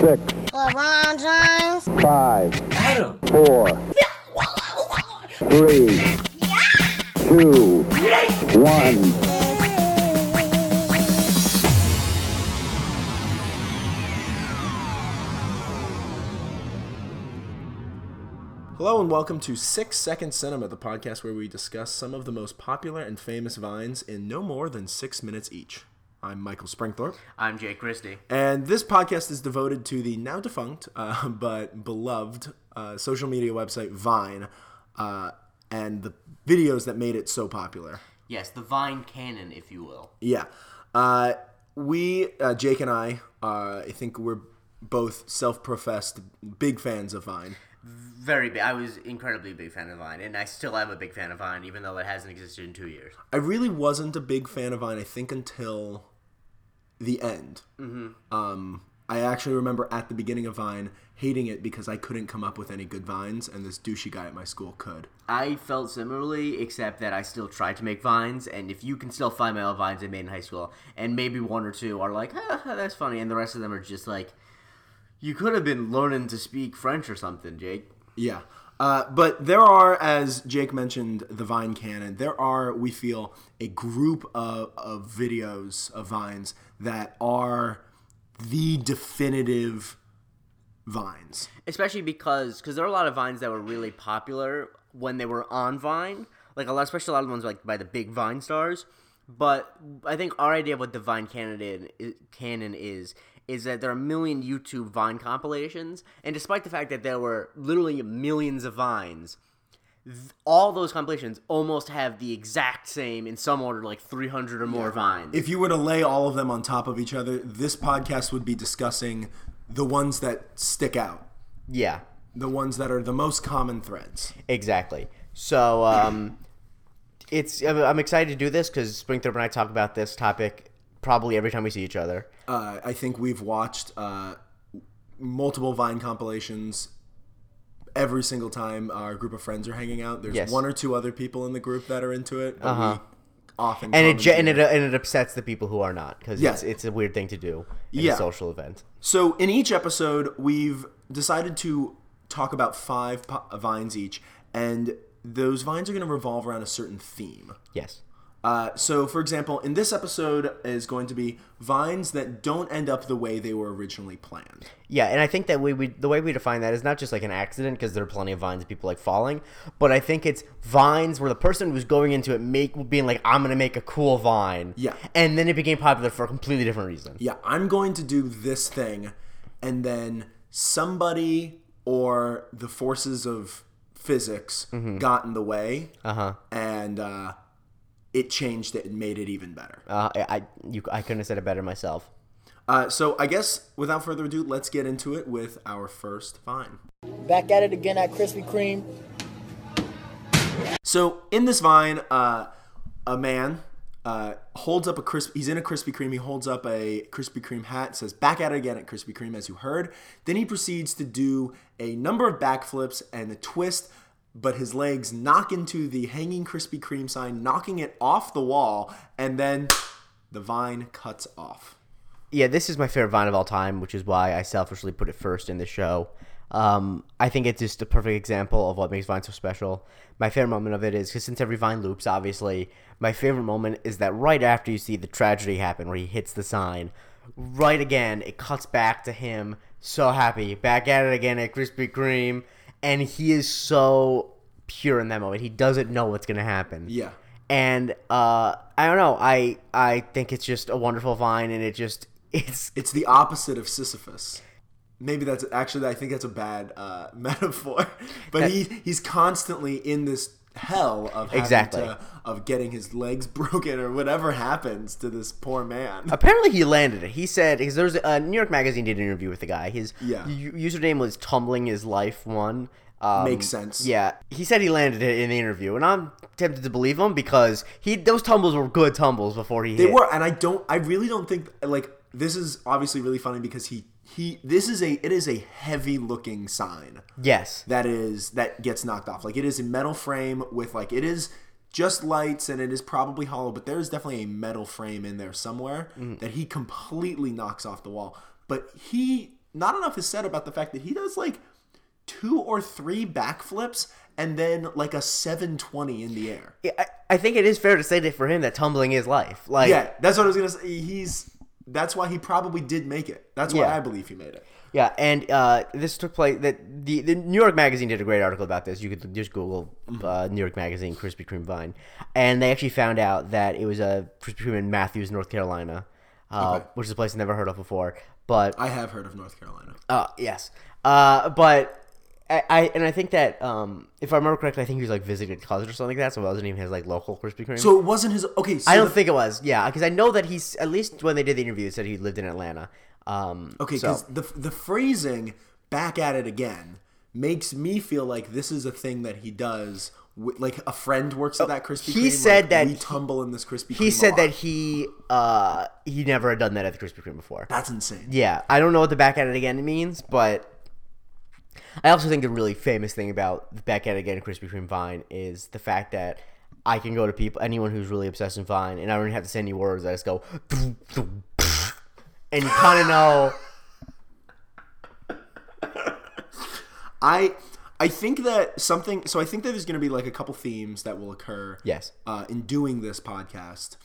six, LeBron James. five, Adam. four, three, two, one. Hello and welcome to Six Second Cinema, the podcast where we discuss some of the most popular and famous vines in no more than six minutes each. I'm Michael Springthorpe, I'm Jake Christie. and this podcast is devoted to the now defunct uh, but beloved uh, social media website Vine uh, and the videos that made it so popular. Yes, the Vine canon, if you will. Yeah. Uh, we, uh, Jake and I, uh, I think we're both self professed big fans of Vine. Very big. I was incredibly big fan of Vine, and I still am a big fan of Vine, even though it hasn't existed in two years. I really wasn't a big fan of Vine, I think, until the end. Mm-hmm. Um, I actually remember at the beginning of Vine hating it because I couldn't come up with any good vines, and this douchey guy at my school could. I felt similarly, except that I still tried to make vines, and if you can still find my old vines I made in high school, and maybe one or two are like, ah, that's funny, and the rest of them are just like, you could have been learning to speak French or something, Jake. Yeah. Uh, but there are, as Jake mentioned, the Vine canon. There are, we feel, a group of, of videos of Vines that are the definitive Vines. especially because because there are a lot of vines that were really popular when they were on Vine, like a lot, especially a lot of the ones like by the big Vine stars. But I think our idea of what the Vine canon is, canon is is that there are a million YouTube Vine compilations, and despite the fact that there were literally millions of vines, th- all those compilations almost have the exact same in some order, like 300 or more vines. If you were to lay all of them on top of each other, this podcast would be discussing the ones that stick out, yeah, the ones that are the most common threads. Exactly. So um, it's I'm I'm excited to do this because Springthorpe and I talk about this topic probably every time we see each other. Uh, I think we've watched uh, multiple Vine compilations every single time our group of friends are hanging out. There's Yes. one or two other people in the group that are into it. But Uh-huh. we often And it ge- and commentate. it and it upsets the people who are not because Yeah. it's it's a weird thing to do in Yeah. a social event. So in each episode, we've decided to talk about five po- vines each, and those vines are going to revolve around a certain theme. Yes. Uh, so, for example, in this episode is going to be vines that don't end up the way they were originally planned. Yeah, and I think that we, we the way we define that is not just like an accident because there are plenty of vines people like falling, but I think it's vines where the person who's going into it make being like I'm gonna make a cool vine. Yeah. And then it became popular for a completely different reason. Yeah, I'm going to do this thing, and then somebody or the forces of physics got in the way, Uh-huh. and uh, it changed it and made it even better. Uh I I, you, I couldn't have said it better myself. Uh, so I guess without further ado, let's get into it with our first vine. Back at it again at Krispy Kreme. So in this vine, uh, a man uh, holds up a crisp. He's in a Krispy Kreme. He holds up a Krispy Kreme hat. Says "Back at it again at Krispy Kreme," as you heard. Then he proceeds to do a number of backflips and a twist, but his legs knock into the hanging Krispy Kreme sign, knocking it off the wall, and then the vine cuts off. Yeah, this is my favorite Vine of all time, which is why I selfishly put it first in the show. Um, I think it's just a perfect example of what makes Vine so special. My favorite moment of it is because since every Vine loops, obviously, my favorite moment is that right after you see the tragedy happen, where he hits the sign, right again, it cuts back to him, so happy, back at it again at Krispy Kreme, and he is so pure in that moment. He doesn't know what's gonna happen Yeah. and uh, I don't know. I I think it's just a wonderful vine, and it just it's It's the opposite of Sisyphus. Maybe that's actually I think that's a bad uh, metaphor, but That- he he's constantly in this hell of Exactly. to, of getting his legs broken or whatever happens to this poor man. apparently he landed it. He said because there's a New York Magazine did an interview with the guy. His Yeah. u- username was tumbling his life one. Um, Makes sense. Yeah, he said he landed it in the interview, and I'm tempted to believe him because he those tumbles were good tumbles before he They hit. were, and I don't, I really don't think like this is obviously really funny because he he this is a it is a heavy looking sign Yes. that is that gets knocked off. Like it is a metal frame with like it is just lights and it is probably hollow, but there is definitely a metal frame in there somewhere Mm-hmm. that he completely knocks off the wall. But he not enough is said about the fact that he does like two or three backflips and then like a 720 in the air. Yeah, I, I think it is fair to say that for him that tumbling is life. Like Yeah, that's what I was gonna say. He's that's why he probably did make it. That's why Yeah. I believe he made it. Yeah, and uh, this took place. That the, the New York Magazine did a great article about this. You could just Google Mm-hmm. uh, New York Magazine Krispy Kreme Vine, and they actually found out that it was a Krispy Kreme in Matthews, North Carolina, uh, Okay. which is a place I never heard of before. But I have heard of North Carolina. uh, yes, uh, but I, I and I think that um, if I remember correctly, I think he was like visiting a cousin or something like that, so it wasn't even his like local Krispy Kreme. So it wasn't his. Okay, so I don't the- think it was. Yeah, because I know that he's at least when they did the interview, it said he lived in Atlanta. Um, Okay, so- because the the phrasing "back at it again" makes me feel like this is a thing that he does. wi- Like a friend works at that Krispy Kreme. Oh, he said like, that we he- tumble in this Krispy. Kreme he said that he uh he never had done that at the Krispy Kreme before. That's insane. Yeah, I don't know what the back at it again means, but I also think the really famous thing about the back at again Krispy Kreme Vine is the fact that I can go to people, anyone who's really obsessed with Vine, and I don't even have to say any words. I just go, and you kind of know. I I think that something. So I think that there's going to be like a couple themes that will occur. Yes. Uh, in doing this podcast,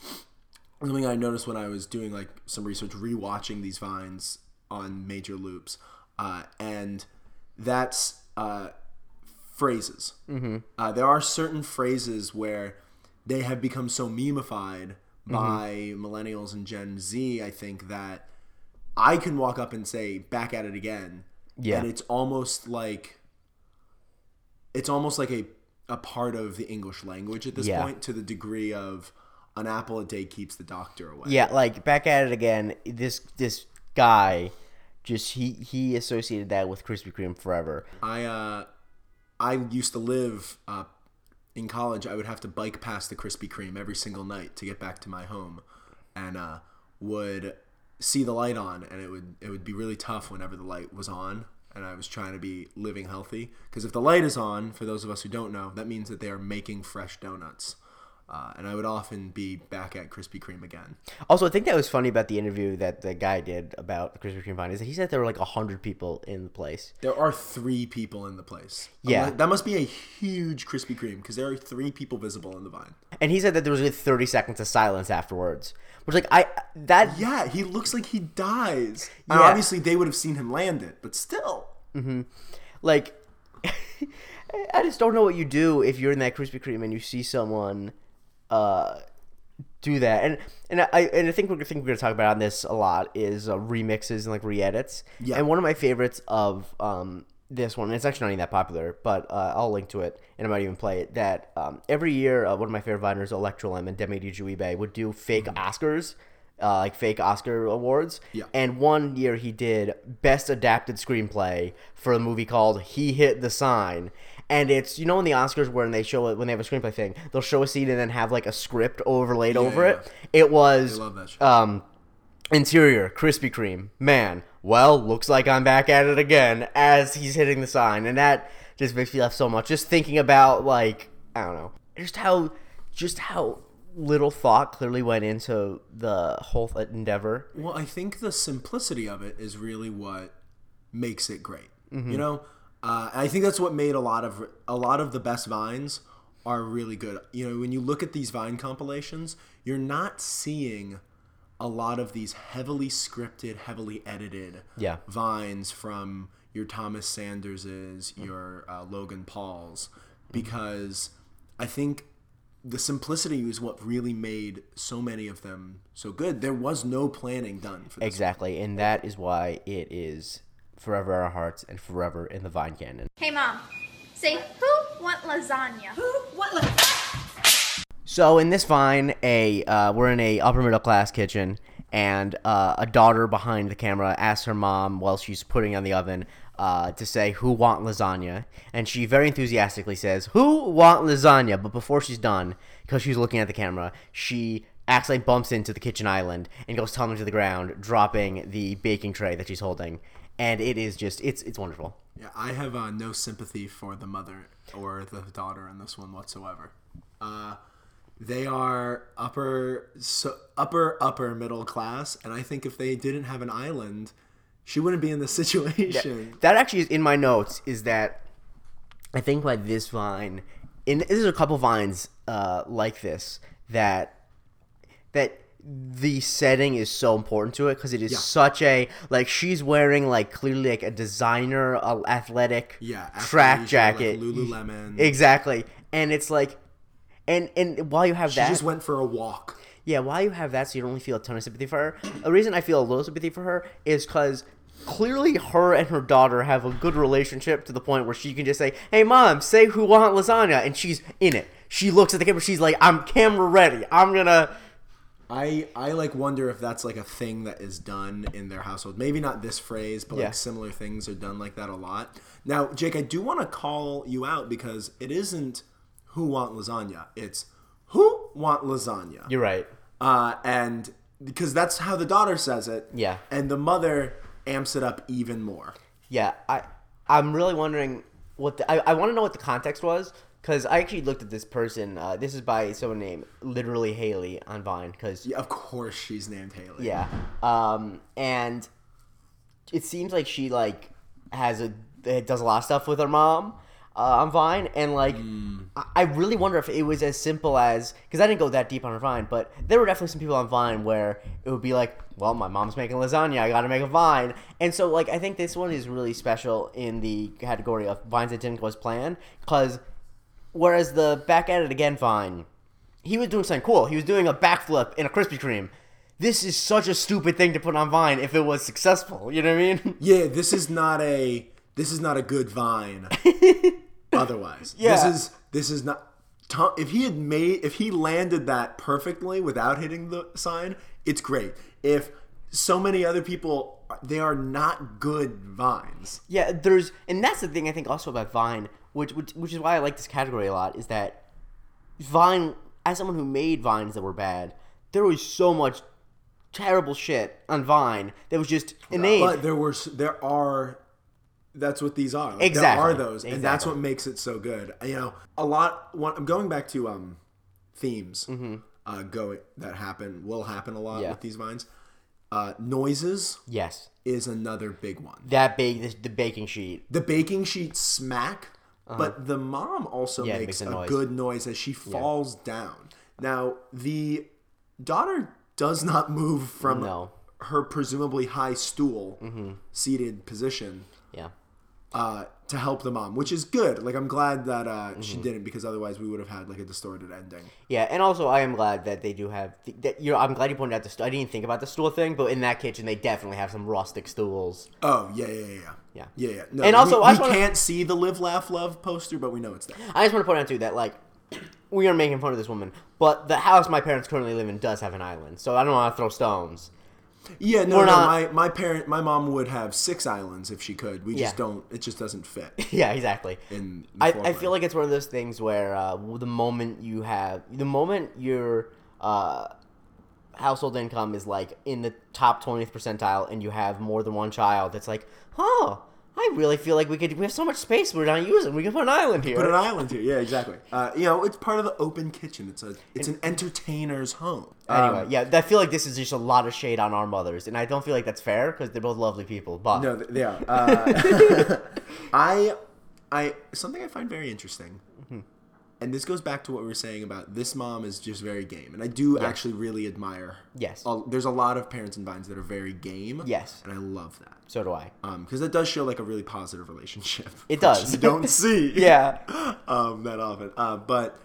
something I noticed when I was doing like some research, rewatching these vines on major loops, uh, and that's uh, phrases. Mm-hmm. Uh, there are certain phrases where they have become so memeified by millennials and Gen Z. I think that I can walk up and say "back at it again," Yeah. and it's almost like it's almost like a a part of the English language at this Yeah. point, to the degree of an apple a day keeps the doctor away. Yeah, like back at it again. This this guy, just he he associated that with Krispy Kreme forever. I uh, I used to live uh, in college. I would have to bike past the Krispy Kreme every single night to get back to my home, and uh, would see the light on, and it would it would be really tough whenever the light was on, and I was trying to be living healthy. Because if the light is on, for those of us who don't know, that means that they are making fresh donuts. Uh, and I would often be back at Krispy Kreme again. Also, I think that was funny about the interview that the guy did about the Krispy Kreme Vine is that he said there were like hundred people in the place. There are three people in the place. Yeah. that must be a huge Krispy Kreme because there are three people visible in the vine. And he said that there was like 30 seconds of silence afterwards. Which, like, I, that, Yeah, he looks like he dies. Yeah. obviously, they would have seen him land it, but still. like, I just don't know what you do if you're in that Krispy Kreme and you see someone, uh, do that. And, and I, and I think we're, think we're going to talk about on this a lot is uh, remixes and like re-edits. Yeah. And one of my favorites of, um, this one, it's actually not even that popular, but uh, I'll link to it and I might even play it. That um, every year, uh, one of my favorite viners, Electrolim and Demi Juibe, would do fake Oscars, uh, like fake Oscar awards. Yeah. And one year he did Best Adapted Screenplay for a movie called He Hit the Sign. And it's, you know, in the Oscars when they show it, when they have a screenplay thing, they'll show a scene and then have like a script overlaid over yeah. it. It was. I love that. Um, Interior, Krispy Kreme. Man, well, looks like I'm back at it again as he's hitting the sign. And that just makes me laugh so much. Just thinking about, like, I don't know, just how, just how little thought clearly went into the whole endeavor. Well, I think the simplicity of it is really what makes it great. Mm-hmm. You know, uh, I think that's what made a lot of a lot of the best vines are really good. You know, when you look at these vine compilations, you're not seeing a lot of these heavily scripted, heavily edited Yeah. vines from your Thomas Sanderses, your uh, Logan Pauls, because I think the simplicity is what really made so many of them so good. There was no planning done for this. Exactly. And that is why it is forever in our hearts and forever in the Vine canon. Hey, Mom. Say, who want lasagna? Who want lasagna? So in this vine, a uh, we're in a upper middle class kitchen, and uh, a daughter behind the camera asks her mom while she's putting on the oven uh, to say who want lasagna, and she very enthusiastically says who want lasagna. But before she's done, because she's looking at the camera, she accidentally bumps into the kitchen island and goes tumbling to the ground, dropping the baking tray that she's holding, and it is just it's it's wonderful. Yeah, I have uh, no sympathy for the mother or the daughter in this one whatsoever. Uh, they are upper, so upper, upper middle class, and I think if they didn't have an island, she wouldn't be in this situation. That actually is in my notes. Is that I think by this vine, and there's a couple vines uh, like this that that the setting is so important to it because it is Yeah. such a like she's wearing like clearly like a designer uh, athletic Yeah, track athleisure, like jacket Lululemon. exactly and it's like and and while you have She that she just went for a walk. yeah, while you have that, so you don't really feel a ton of sympathy for her. The reason I feel a little sympathy for her is because clearly her and her daughter have a good relationship to the point where she can just say, "Hey, mom, say who want lasagna," and she's in it. She looks at the camera. She's like, "I'm camera ready. I'm gonna." I I like wonder if that's like a thing that is done in their household. Maybe not this phrase, but Yeah. like similar things are done like that a lot. Now, Jake, I do want to call you out because it isn't who want lasagna. It's who want lasagna. You're right. uh, and because that's how the daughter says it. Yeah. And the mother amps it up even more. Yeah, I I'm really wondering what the, I I want to know what the context was because I actually looked at this person. Uh, this is by someone named literally Haley on Vine because Yeah, of course she's named Haley. Yeah. Um, and it seems like she like has a does a lot of stuff with her mom uh, on Vine, and like I, I really wonder if it was as simple as because I didn't go that deep on her Vine, but there were definitely some people on Vine where it would be like, well, my mom's making lasagna, I got to make a Vine, and so like I think this one is really special in the category of vines that didn't go as planned because whereas the back at it again Vine he was doing something cool. He was doing a backflip in a Krispy Kreme. This is such a stupid thing to put on Vine if it was successful. You know what I mean? Yeah, this is not a this is not a good vine. otherwise, Yeah. this is this is not. Tom, if he had made if he landed that perfectly without hitting the sign, it's great. If so many other people, they are not good vines. yeah, there's, and that's the thing I think also about Vine, which, which which is why I like this category a lot, is that Vine, as someone who made vines that were bad, there was so much terrible shit on Vine that was just innate. But there were there are that's what these are. Like, Exactly. There are those, and that's what makes it so good. You know, a lot. One, I'm going back to um themes uh, going that happen will happen a lot Mm-hmm. Yeah. with these vines. Uh, noises yes, is another big one. that big, the, the baking sheet. The baking sheet smack, but the mom also Uh-huh. Yeah, makes, makes a noise. good noise as she falls down. Now the daughter does not move from No. her presumably high stool Mm-hmm. seated position Yeah. Uh, to help the mom, which is good. Like I'm glad that uh, Mm-hmm. she didn't because otherwise we would have had like a distorted ending. Yeah, and also I am glad that they do have. That, you know, I'm glad you pointed out the. st- I didn't think about the stool thing, but in that kitchen they definitely have some rustic stools. Oh yeah, yeah, yeah, yeah, Yeah. yeah, yeah. No, And also, we, I we wanna- can't see the live, laugh, love poster, but we know it's there. I just want to point out too that like we are making fun of this woman, but the house my parents currently live in does have an island, so I don't want to throw stones. Yeah, no, We're no. not- My my parent, my mom would have six islands if she could. We just Yeah. don't. It just doesn't fit. yeah, exactly. In the I, I feel like it's one of those things where uh, the moment you have the moment your uh, household income is like in the top 20th percentile and you have more than one child, it's like, oh, I really feel like we could. We have so much space we're not using. We can put an island here. Put an island here. Yeah, exactly. Uh, you know, it's part of the open kitchen. It's a it's an entertainer's home. Anyway, Um, yeah, I feel like this is just a lot of shade on our mothers, and I don't feel like that's fair because they're both lovely people. But no, they are. Uh, I I something I find very interesting. And this goes back to what we were saying about this mom is just very game, and I do actually really admire. Yes. a- there's a lot of parents and vines that are very game. Yes. and I love that. so do I. because it does show like a really positive relationship. It does. You don't see, Yeah. um, that often. Uh, but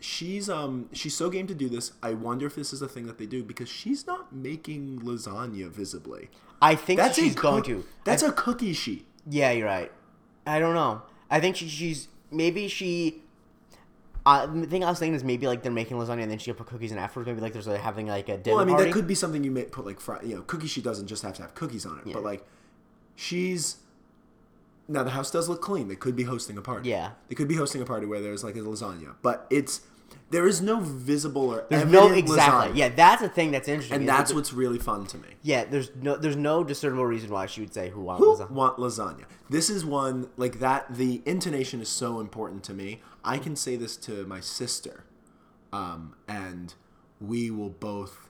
she's um she's so game to do this. I wonder if this is a thing that they do because she's not making lasagna visibly. I think That's she's going cook- to. That's I- a cookie sheet. Yeah, you're right. I don't know. I think she, she's maybe she. Uh, the thing I was thinking is maybe like they're making lasagna and then she'll put cookies in afterwards. Maybe like there's like having like a dinner Well, I mean party. that could be something you may put like fry. You know, cookie sheet doesn't just have to have cookies on it, Yeah. but like she's. Now the house does look clean. They could be hosting a party. Yeah. they could be hosting a party where there's like a lasagna, but it's there is no visible or There's no exactly. lasagna. Yeah, that's a thing that's interesting. and that's that- what's really fun to me. Yeah, there's no there's no discernible reason why she would say who wants Who lasagna. want lasagna? This is one like that. The intonation is so important to me. I can say this to my sister, um, and we will both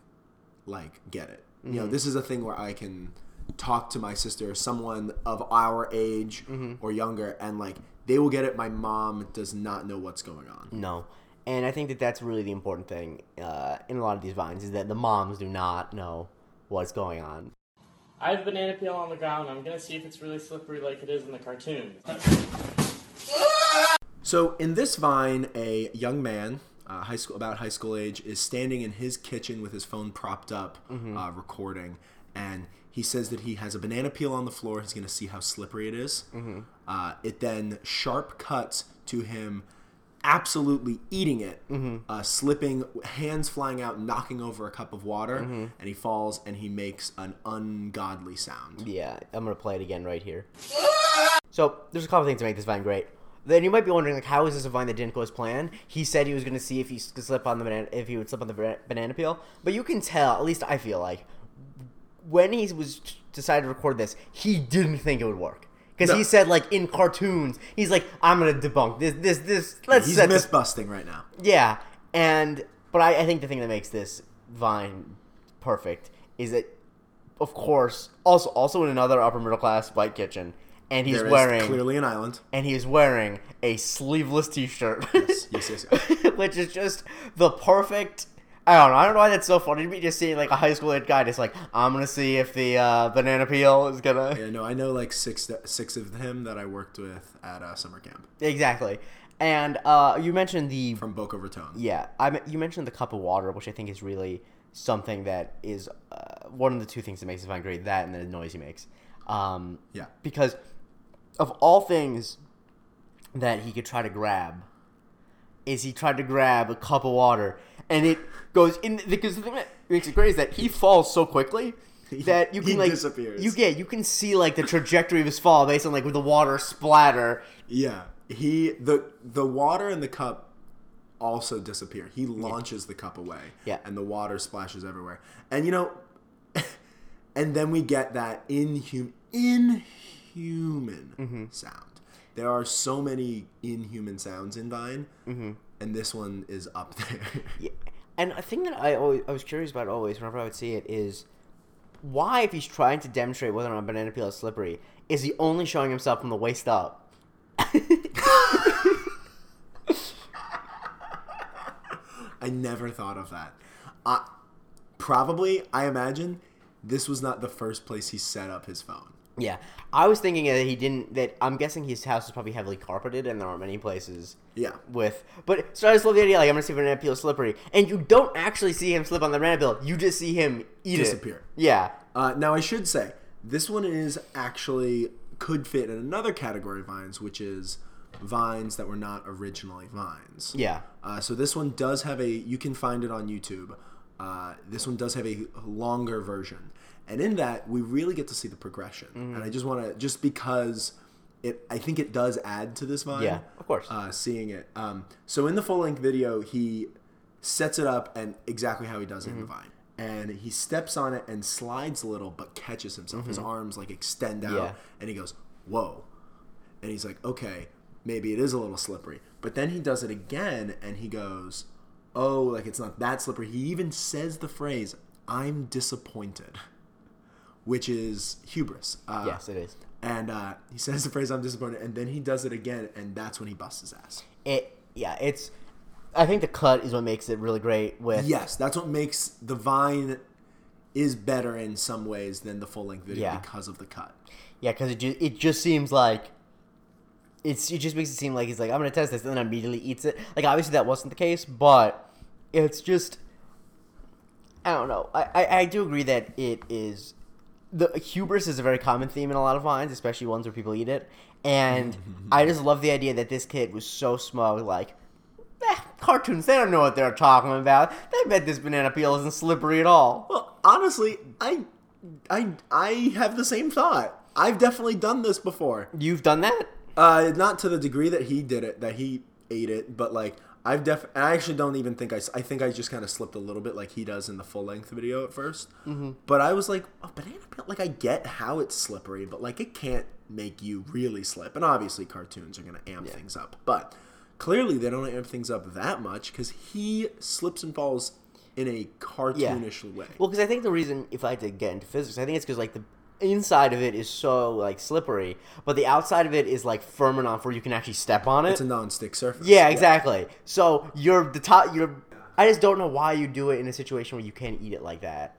like get it. You Mm-hmm. know, this is a thing where I can talk to my sister, someone of our age or younger, and like they will get it. My mom does not know what's going on. No. And I think that that's really the important thing uh, in a lot of these vines is that the moms do not know what's going on. I have banana peel on the ground. I'm gonna see if it's really slippery like it is in the cartoon. So in this vine, a young man, uh, high school about high school age, is standing in his kitchen with his phone propped up, uh, recording, and he says that he has a banana peel on the floor. He's going to see how slippery it is. Uh, it then sharp cuts to him absolutely eating it, uh, slipping, hands flying out, knocking over a cup of water, and he falls and he makes an ungodly sound. Yeah, I'm gonna play it again right here. So there's a couple things to make this vine great. Then you might be wondering, like, how is this a vine that didn't go as planned? He said he was gonna see if he could slip on the banana, if he would slip on the banana peel, but you can tell, at least I feel like, when he was decided to record this, he didn't think it would work. Because No. he said, like in cartoons, he's like, "I'm gonna debunk this, this, this. Let's He's set this myth busting right now. Yeah, and but I, I think the thing that makes this Vine perfect is that, of course, also also in another upper middle class white kitchen, and he's There wearing clearly an island. and he's wearing a sleeveless T-shirt, Yes, yes, yes. yes. which is just the perfect. I don't know. I don't know why that's so funny to me. Just seeing like a high school ed guy, just like I'm gonna see if the uh, banana peel is gonna Yeah, no, I know like six six of him that I worked with at uh, summer camp exactly. And uh, you mentioned the from Boca Raton. Yeah, I you mentioned the cup of water, which I think is really something that is uh, one of the two things that makes vine great. That and the noise he makes. Um, Yeah. Because of all things that he could try to grab, is he tried to grab a cup of water, and it goes in. Because the thing that makes it great is that he falls so quickly. That you He can like disappears. you get you can see like the trajectory of his fall based on like with the water splatter. Yeah, he the the water in the cup also disappear. He launches the cup away. Yeah. and the water splashes everywhere. And you know, and then we get that inhum inhuman Mm-hmm. sound. There are so many inhuman sounds in Vine, Mm-hmm. and this one is up there. Yeah. And a thing that I always I was curious about always whenever I would see it is why if he's trying to demonstrate whether or not banana peel is slippery, is he only showing himself from the waist up? I never thought of that. Uh, probably, I imagine this was not the first place he set up his phone. Yeah. I was thinking that he didn't that I'm guessing his house is probably heavily carpeted and there aren't many places Yeah. with but so I just love the idea like I'm gonna see if banana peel is slippery. And you don't actually see him slip on the banana peel, you just see him eat Disappear. it. Yeah. Uh, now, I should say, this one is actually could fit in another category of vines, which is vines that were not originally vines. Yeah. Uh, so this one does have a. You can find it on YouTube. Uh, this one does have a longer version, and in that we really get to see the progression. Mm-hmm. And I just want to just because it, I think it does add to this vine. Yeah, of course. Uh, seeing it. Um, so in the full length video, he sets it up and exactly how he does it in the Mm-hmm. vine. And he steps on it and slides a little, but catches himself. His arms like extend out, Mm-hmm. Yeah. and he goes, "Whoa!" And he's like, "Okay, maybe it is a little slippery." But then he does it again, and he goes, "Oh, like it's not that slippery." He even says the phrase, "I'm disappointed," which is hubris. Uh, Yes, it is. And uh, he says the phrase, "I'm disappointed," and then he does it again, and that's when he busts his ass. It yeah, it's I think the cut is what makes it really great with Yes, that's what makes the Vine is better in some ways than the full length video Yeah. because of the cut. Yeah, because it just it just seems like it's it just makes it seem like he's like I'm gonna test this and then immediately eats it. Like obviously that wasn't the case, but it's just I don't know. I I, I do agree that it is the hubris is a very common theme in a lot of vines, especially ones where people eat it. And I just love the idea that this kid was so smug, like. Eh, cartoons, they don't know what they're talking about. They bet this banana peel isn't slippery at all. Well, honestly, I, I, I have the same thought. I've definitely done this before. You've done that? Uh, not to the degree that he did it, that he ate it, but like I've def. and I actually don't even think I. I think I just kind of slipped a little bit, like he does in the full length video at 1st Mm-hmm. But I was like, oh, banana peel. Like I get how it's slippery, but like it can't make you really slip. And obviously, cartoons are gonna amp things up, but clearly they don't amp things up that much because he slips and falls in a cartoonish way. Well, because I think the reason, if I had to get into physics, I think it's because like the inside of it is so like slippery, but the outside of it is like firm enough where you can actually step on it. It's a non-stick surface. yeah, exactly. So you're the top. You're. I just don't know why you do it in a situation where you can't eat it like that.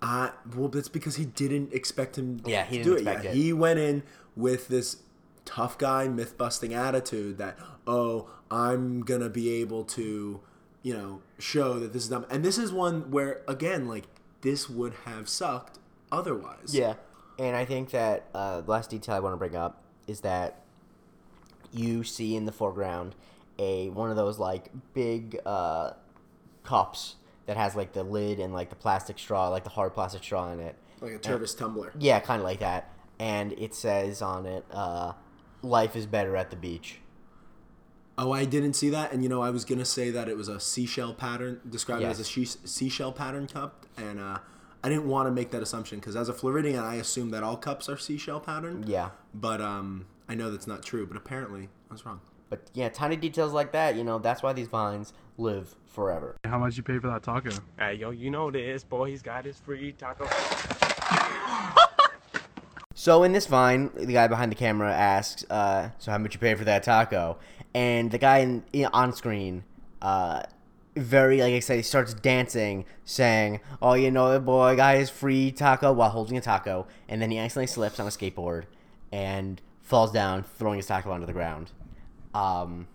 Uh, well, that's because he didn't expect him. Yeah, he to didn't do expect it. Yeah, it. He went in with this tough guy, myth busting attitude that oh, I'm gonna be able to, you know, show that this is dumb. And this is one where again, like this would have sucked otherwise. Yeah, and I think that uh, the last detail I want to bring up is that you see in the foreground a one of those like big uh, cups that has like the lid and like the plastic straw, like the hard plastic straw in it. like a Tervis tumbler. Yeah, kind of like that. And it says on it, uh, "Life is better at the beach." Oh, I didn't see that, and you know, I was gonna say that it was a seashell pattern, described Yes. as a she- seashell pattern cup, and uh, I didn't want to make that assumption because as a Floridian, I assume that all cups are seashell pattern. Yeah. But um, I know that's not true. But apparently, I was wrong. But yeah, tiny details like that, you know, that's why these vines live forever. How much you pay for that taco? Hey, yo, you know this, boy. He's got his free taco. So in this vine, the guy behind the camera asks, uh, "So how much you pay for that taco?" And the guy in, in- on screen, uh, very like I said, he starts dancing, saying, "Oh, you know, the boy, got his free taco," while holding a taco, and then he accidentally slips on a skateboard and falls down, throwing his taco onto the ground. Um,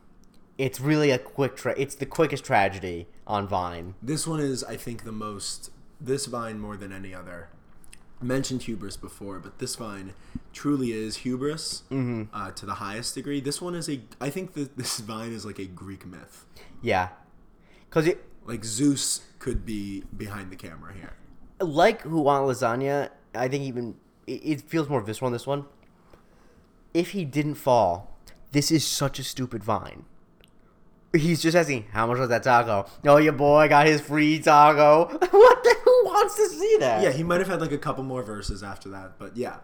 it's really a quick. Tra- it's the quickest tragedy on Vine. This one is, I think, the most. This vine more than any other. I mentioned hubris before, but this vine truly is hubris uh, to the highest degree. This one is a. I think that this vine is like a Greek myth. Yeah, because Like Zeus could be behind the camera here. like who want lasagna, I think even it, it feels more visceral in this one. If he didn't fall, this is such a stupid vine. He's just asking, "How much was that taco?" Oh, your boy got his free taco. what the? Who wants to see that? Yeah, he might have had like a couple more verses after that, but yeah.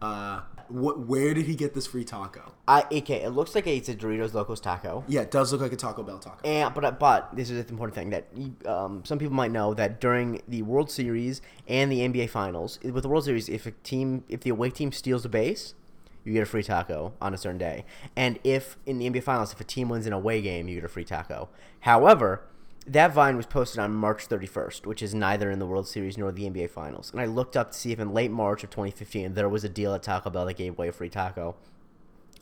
Uh, what? Where did he get this free taco? I okay. It looks like it's a Doritos Locos taco. Yeah, it does look like a Taco Bell taco. And but but this is the important thing that um, some people might know that during the World Series and the NBA Finals, with the World Series, if a team if the away team steals a base, you get a free taco on a certain day. And if in the NBA Finals, if a team wins in an away game, you get a free taco. However, that vine was posted on March 31st, which is neither in the World Series nor the NBA Finals. And I looked up to see if in late March of 2015 there was a deal at Taco Bell that gave away a free taco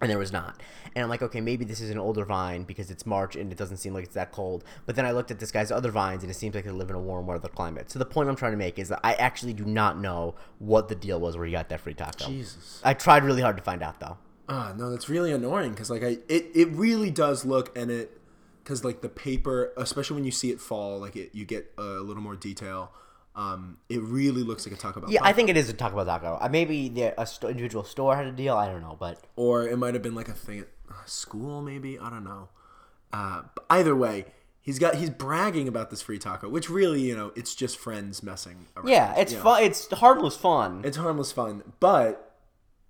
and there was not. And I'm like, okay, maybe this is an older vine because it's March and it doesn't seem like it's that cold. But then I looked at this guy's other vines and it seems like they live in a warm weather climate. So the point I'm trying to make is that I actually do not know what the deal was where he got that free taco. Jesus. I tried really hard to find out though. Ah, no, that's really annoying because like I, it, it really does look and it, because like the paper, especially when you see it fall, like it, you get a little more detail. Um, it really looks like a Taco Bell. Yeah, I taco. think it is a Taco Bell taco. Uh, maybe the, a sto- individual store had a deal. I don't know, but or it might have been like a thing at uh, school, maybe. I don't know. Uh, either way, he's got he's bragging about this free taco, which really, you know, it's just friends messing around. yeah, it's you know. fun. It's harmless fun. It's harmless fun, but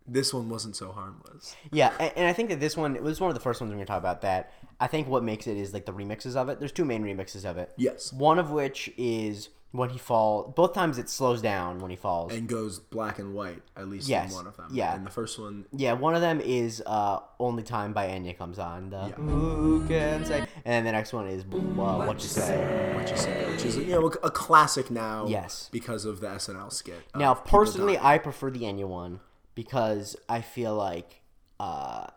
this one wasn't so harmless. Yeah, and, and I think that this one it was one of the first ones we're gonna talk about. That I think what makes it is like the remixes of it. There's two main remixes of it. Yes. One of which is when he falls. Both times it slows down when he falls. And goes black and white, at least Yes, in one of them. yeah. And the first one, yeah, one of them is uh, "Only Time" by Enya comes on. The Who can say? And the next one is uh, "What You Say." what you say, which is you know a classic now. Yes. Because of the SNL skit. Now, personally. I prefer the Enya one because I feel like uh,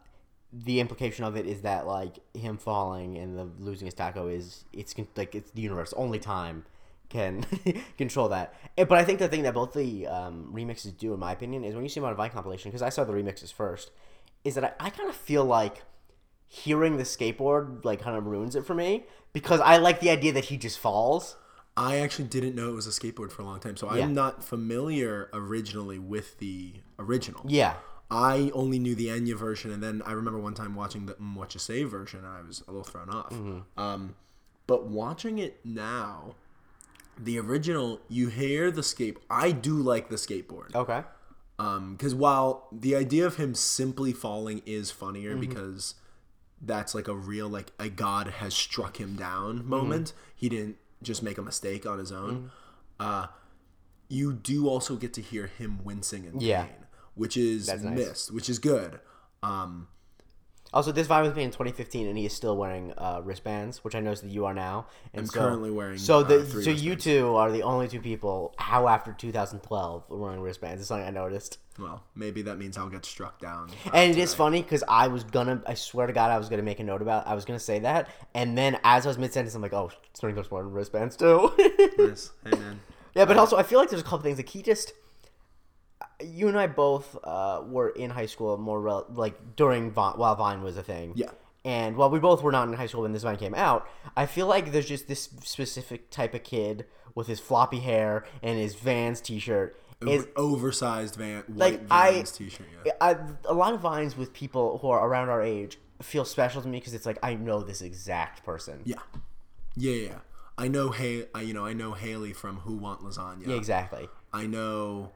the implication of it is that like him falling and the losing his taco is it's con- like it's the universe. Only time can control that. Eh, But I think the thing that both the um, remixes do, in my opinion, is when you see them on a Vine compilation, because I saw the remixes first, is that I, I kind of feel like hearing the skateboard like kind of ruins it for me because I like the idea that he just falls. I actually didn't know it was a skateboard for a long time, so Yeah. I'm not familiar originally with the original. Yeah. I only knew the Enya version, and then I remember one time watching the mm, What You Say version, and I was a little thrown off. Mm-hmm. Um, but watching it now, the original, you hear the skate. I do like the skateboard. Okay. because while the idea of him simply falling is funnier Mm-hmm. because that's like a real like a god has struck him down Mm-hmm. moment he didn't just make a mistake on his own uh you do also get to hear him wincing in Yeah. pain, which is nice. missed, which is good. Um, Also, this Vine was made in 2015, and he is still wearing uh, wristbands, which I noticed that you are now. And I'm so, currently wearing, So uh, the three so you two are the only two people. How after 2012 wearing wristbands? It's something I noticed. well, maybe that means I'll get struck down. uh, And it is funny because I was gonna, I swear to God, I was gonna make a note about. I was gonna say that, and then as I was mid sentence, I'm like, oh, Sprinkler's wearing wristbands too. Nice. Hey man. yeah, but also I feel like there's a couple things like he just. You and I both uh, were in high school more rel- like during Vine, while Vine was a thing. Yeah. And while we both were not in high school when this Vine came out, I feel like there's just this specific type of kid with his floppy hair and his Vans T-shirt. Is oversized van, like Vans t-shirt. Yeah. I, a lot of vines with people who are around our age feel special to me because it's like I know this exact person. yeah, yeah, yeah. I know. Hey, I, you know, I know Haley from Who Want Lasagna. Yeah, exactly. I know.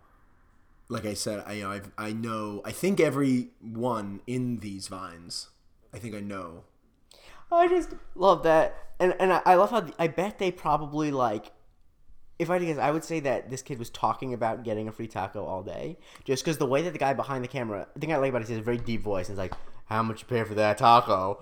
Like I said, I you know, I've, I know. I think everyone in these vines. I think I know. I just love that, and and I, love how I bet they probably like. If I had guess, I would say that this kid was talking about getting a free taco all day, just because the way that the guy behind the camera, the thing I like about it is he has a very deep voice, and it's like, "How much you pay for that taco?"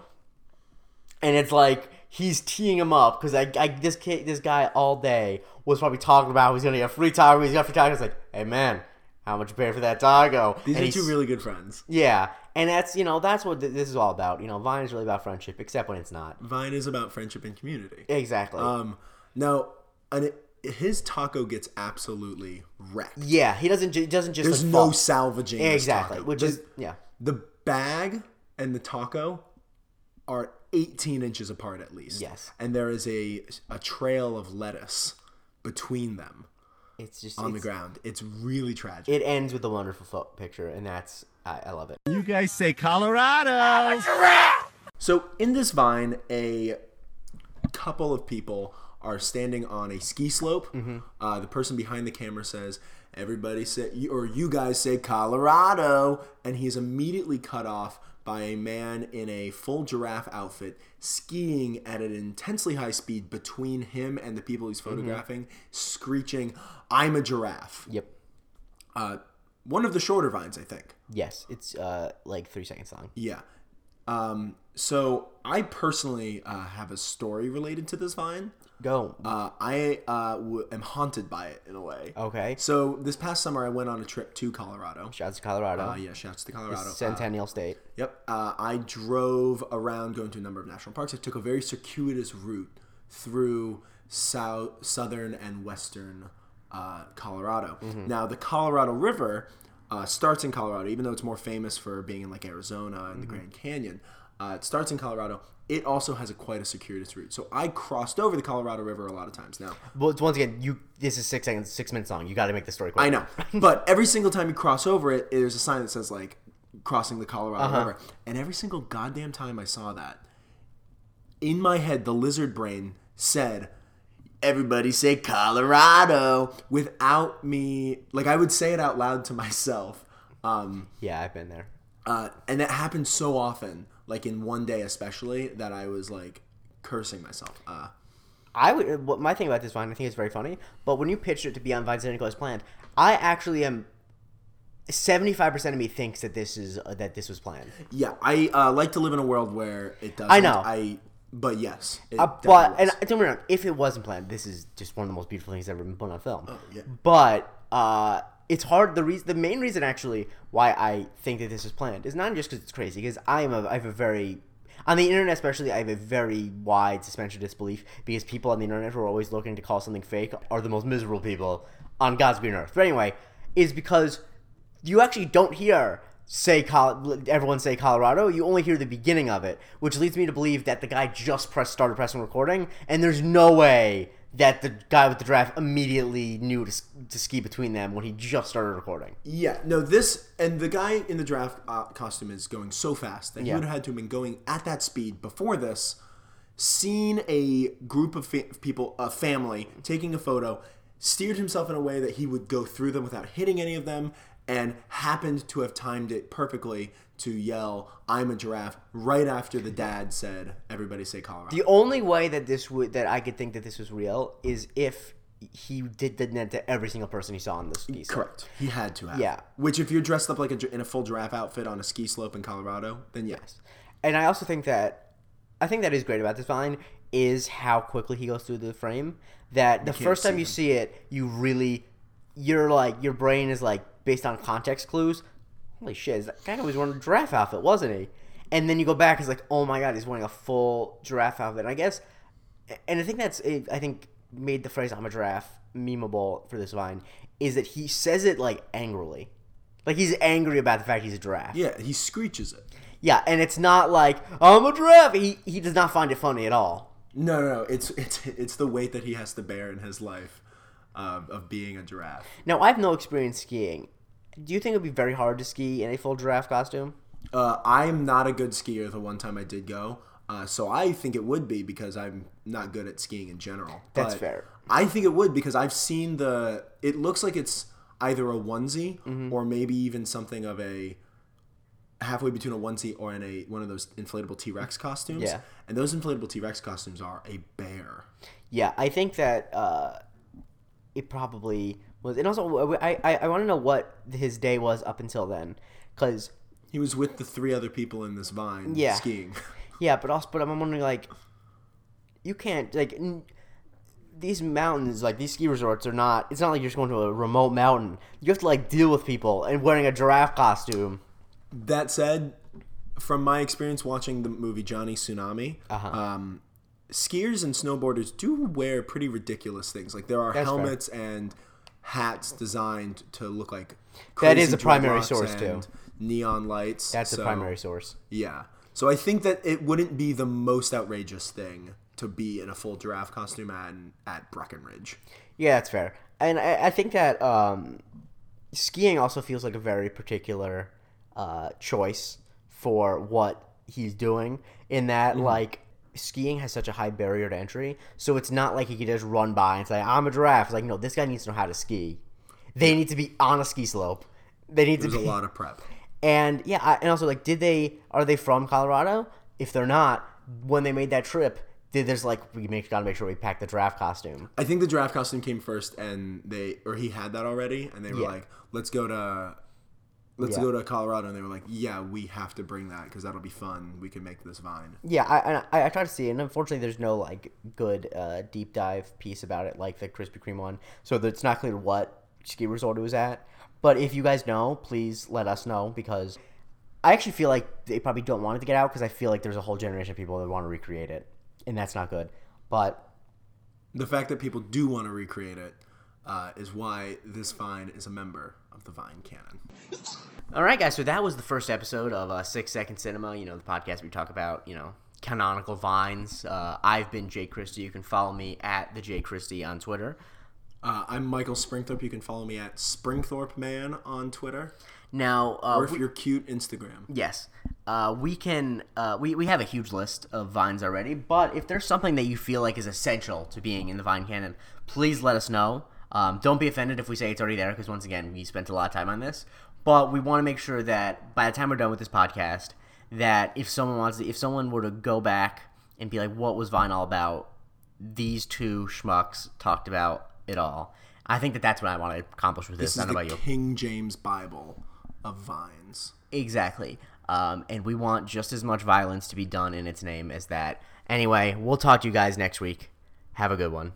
And it's like he's teeing him up because I, I, this kid, this guy all day was probably talking about he's gonna get a free taco. He's got free taco. It's like, hey man, how much you pay for that taco? These And are two really good friends. yeah, and that's you know that's what th- this is all about. You know, Vine is really about friendship, except when it's not. Vine is about friendship and community. Exactly. Um, now, and it, his taco gets absolutely wrecked. yeah, he doesn't. ju- Doesn't just. There's like, no fall. salvaging. Exactly, which The- is yeah. the bag and the taco are 18 inches apart at least. Yes. and there is a a trail of lettuce between them It's just on the ground. It's really tragic. It ends with a wonderful pho- picture, and that's I, I love it. You guys say Colorado. So in this vine, a couple of people are standing on a ski slope. Uh, the person behind the camera says, "Everybody say," or you guys say Colorado, and he is immediately cut off by a man in a full giraffe outfit skiing at an intensely high speed between him and the people he's photographing, screeching, "I'm a giraffe." Yep. Uh, one of the shorter vines, I think. Yes, it's uh like three seconds long. Yeah. Um, so I personally uh, have a story related to this vine. Go. Uh, I uh, w- am haunted by it in a way. okay. So this past summer, I went on a trip to Colorado. Shouts to Colorado. Uh, yeah, shouts to Colorado. Uh, Centennial State. Yep. Uh, I drove around going to a number of national parks. I took a very circuitous route through south, southern and western uh, Colorado. Now, the Colorado River uh, starts in Colorado, even though it's more famous for being in like Arizona and the Grand Canyon. Uh, it starts in Colorado. It also has a quite a circuitous route. So I crossed over the Colorado River a lot of times now. Well, once again, you. This is six seconds, six minutes long. You got to make the story quick. I know. but every single time you cross over it, there's a sign that says like crossing the Colorado Uh-huh. River. And every single goddamn time I saw that, in my head, the lizard brain said, Everybody say Colorado without me. Like I would say it out loud to myself. Um, Yeah, I've been there. uh, and that happened so often, like in one day especially, that I was like cursing myself. Uh, I would. What my thing about this vine, I think it's very funny. But when you pitched it to be on Vines Identical as planned, I actually am. Seventy-five percent of me thinks that this is uh, that this was planned. yeah, I uh, like to live in a world where it doesn't. I know. I, but yes. Uh, but and don't get me wrong, if it wasn't planned, this is just one of the most beautiful things ever been put on film. Oh, yeah. But uh, it's hard. The reason, the main reason, actually, why I think that this is planned is not just because it's crazy. Because I am a, I have a very on the internet, especially, I have a very wide suspension of disbelief because people on the internet who are always looking to call something fake are the most miserable people on God's green earth. But anyway, is because you actually don't hear say Col- everyone say Colorado. You only hear the beginning of it, which leads me to believe that the guy just pressed started pressing recording, and there's no way that the guy with the draft immediately knew to, to ski between them when he just started recording. Yeah, no, this and the guy in the draft uh, costume is going so fast that he Yeah. would have had to have been going at that speed before this, seen a group of fa- people, a family, taking a photo, steered himself in a way that he would go through them without hitting any of them, and happened to have timed it perfectly to yell, I'm a giraffe, right after the dad said, Everybody say Colorado. The only way that this would that I could think that this was real is if he did that to every single person he saw on the ski slope. Correct. He had to have. Yeah. Which, if you're dressed up like a, in a full giraffe outfit on a ski slope in Colorado, then yes. And I also think that I think that is great about this vine is how quickly he goes through the frame. That the first time see you see it, you really you're like your brain is like based on context clues. Holy shit, is that guy was wearing a giraffe outfit, wasn't he? And then you go back, it's like, oh my god, he's wearing a full giraffe outfit. And I guess, and I think that's I think made the phrase "I'm a giraffe" memeable for this vine is that he says it like angrily, like he's angry about the fact he's a giraffe. Yeah, he screeches it. Yeah, and it's not like I'm a giraffe. He he does not find it funny at all. No, no, no. It's it's it's the weight that he has to bear in his life um, of being a giraffe. Now I have no experience skiing. Do you think it'd be very hard to ski in a full giraffe costume? Uh, I'm not a good skier. The one time I did go, uh, so I think it would be because I'm not good at skiing in general. That's But fair. I think it would because I've seen the. It looks like it's either a onesie Mm-hmm. or maybe even something of a halfway between a onesie or in a one of those inflatable T Rex costumes. Yeah. And those inflatable T Rex costumes are a bear. Yeah, I think that uh, it probably was. And also, I I, I want to know what his day was up until then, because He was with the three other people in this vine Yeah. skiing. yeah, but also, but I'm wondering like, you can't like. N- these mountains, like these ski resorts, are not. It's not like you're just going to a remote mountain. You have to like deal with people and wearing a giraffe costume. That said, from my experience watching the movie Johnny Tsunami, Uh-huh. um, skiers and snowboarders do wear pretty ridiculous things. Like there are That's fair. helmets and hats designed to look like That is a primary source, too. Neon lights. That's the So, primary source. Yeah. So I think that it wouldn't be the most outrageous thing to be in a full giraffe costume at at Breckenridge. Yeah, that's fair. And I, I think that um, skiing also feels like a very particular uh, choice for what he's doing. In that, like, skiing has such a high barrier to entry, so it's not like he could just run by and say, "I'm a giraffe." It's like, no, this guy needs to know how to ski. They need to be on a ski slope. They need There's to a lot of prep. and yeah, I, and also like, did they are they from Colorado? If they're not, when they made that trip, did there's like we make gotta make sure we pack the giraffe costume. I think the giraffe costume came first, and they or he had that already, and they were Yeah. like, "Let's go to, let's Yeah. go to Colorado," and they were like, "Yeah, we have to bring that because that'll be fun. We can make this vine." Yeah, I, I I try to see it, and unfortunately, there's no like good uh, deep dive piece about it like the Krispy Kreme one, so that it's not clear what ski resort it was at. But if you guys know, please let us know because I actually feel like they probably don't want it to get out because I feel like there's a whole generation of people that want to recreate it, and that's not good. But The fact that people do want to recreate it uh, is why this vine is a member of the Vine canon. All right, guys. So that was the first episode of uh, Six Second Cinema. You know, the podcast we talk about you know canonical vines. Uh, I've been Jake Christie. You can follow me at the Jake Christie on Twitter. Uh, I'm Michael Springthorpe. You can follow me at Springthorpe Man on Twitter, Now, uh, or if we- you're cute, Instagram. Yes. Uh, we can. Uh, we we have a huge list of vines already, but if there's something that you feel like is essential to being in the vine canon, please let us know. Um, don't be offended if we say it's already there, because once again, we spent a lot of time on this. But we want to make sure that by the time we're done with this podcast, that if someone wants, to, if someone were to go back and be like, "What was Vine all about?" These two schmucks talked about it all. I think that that's what I want to accomplish with this. This is the about you. King James Bible of vines. Exactly. Um, and we want just as much violence to be done in its name as that. Anyway, we'll talk to you guys next week. Have a good one.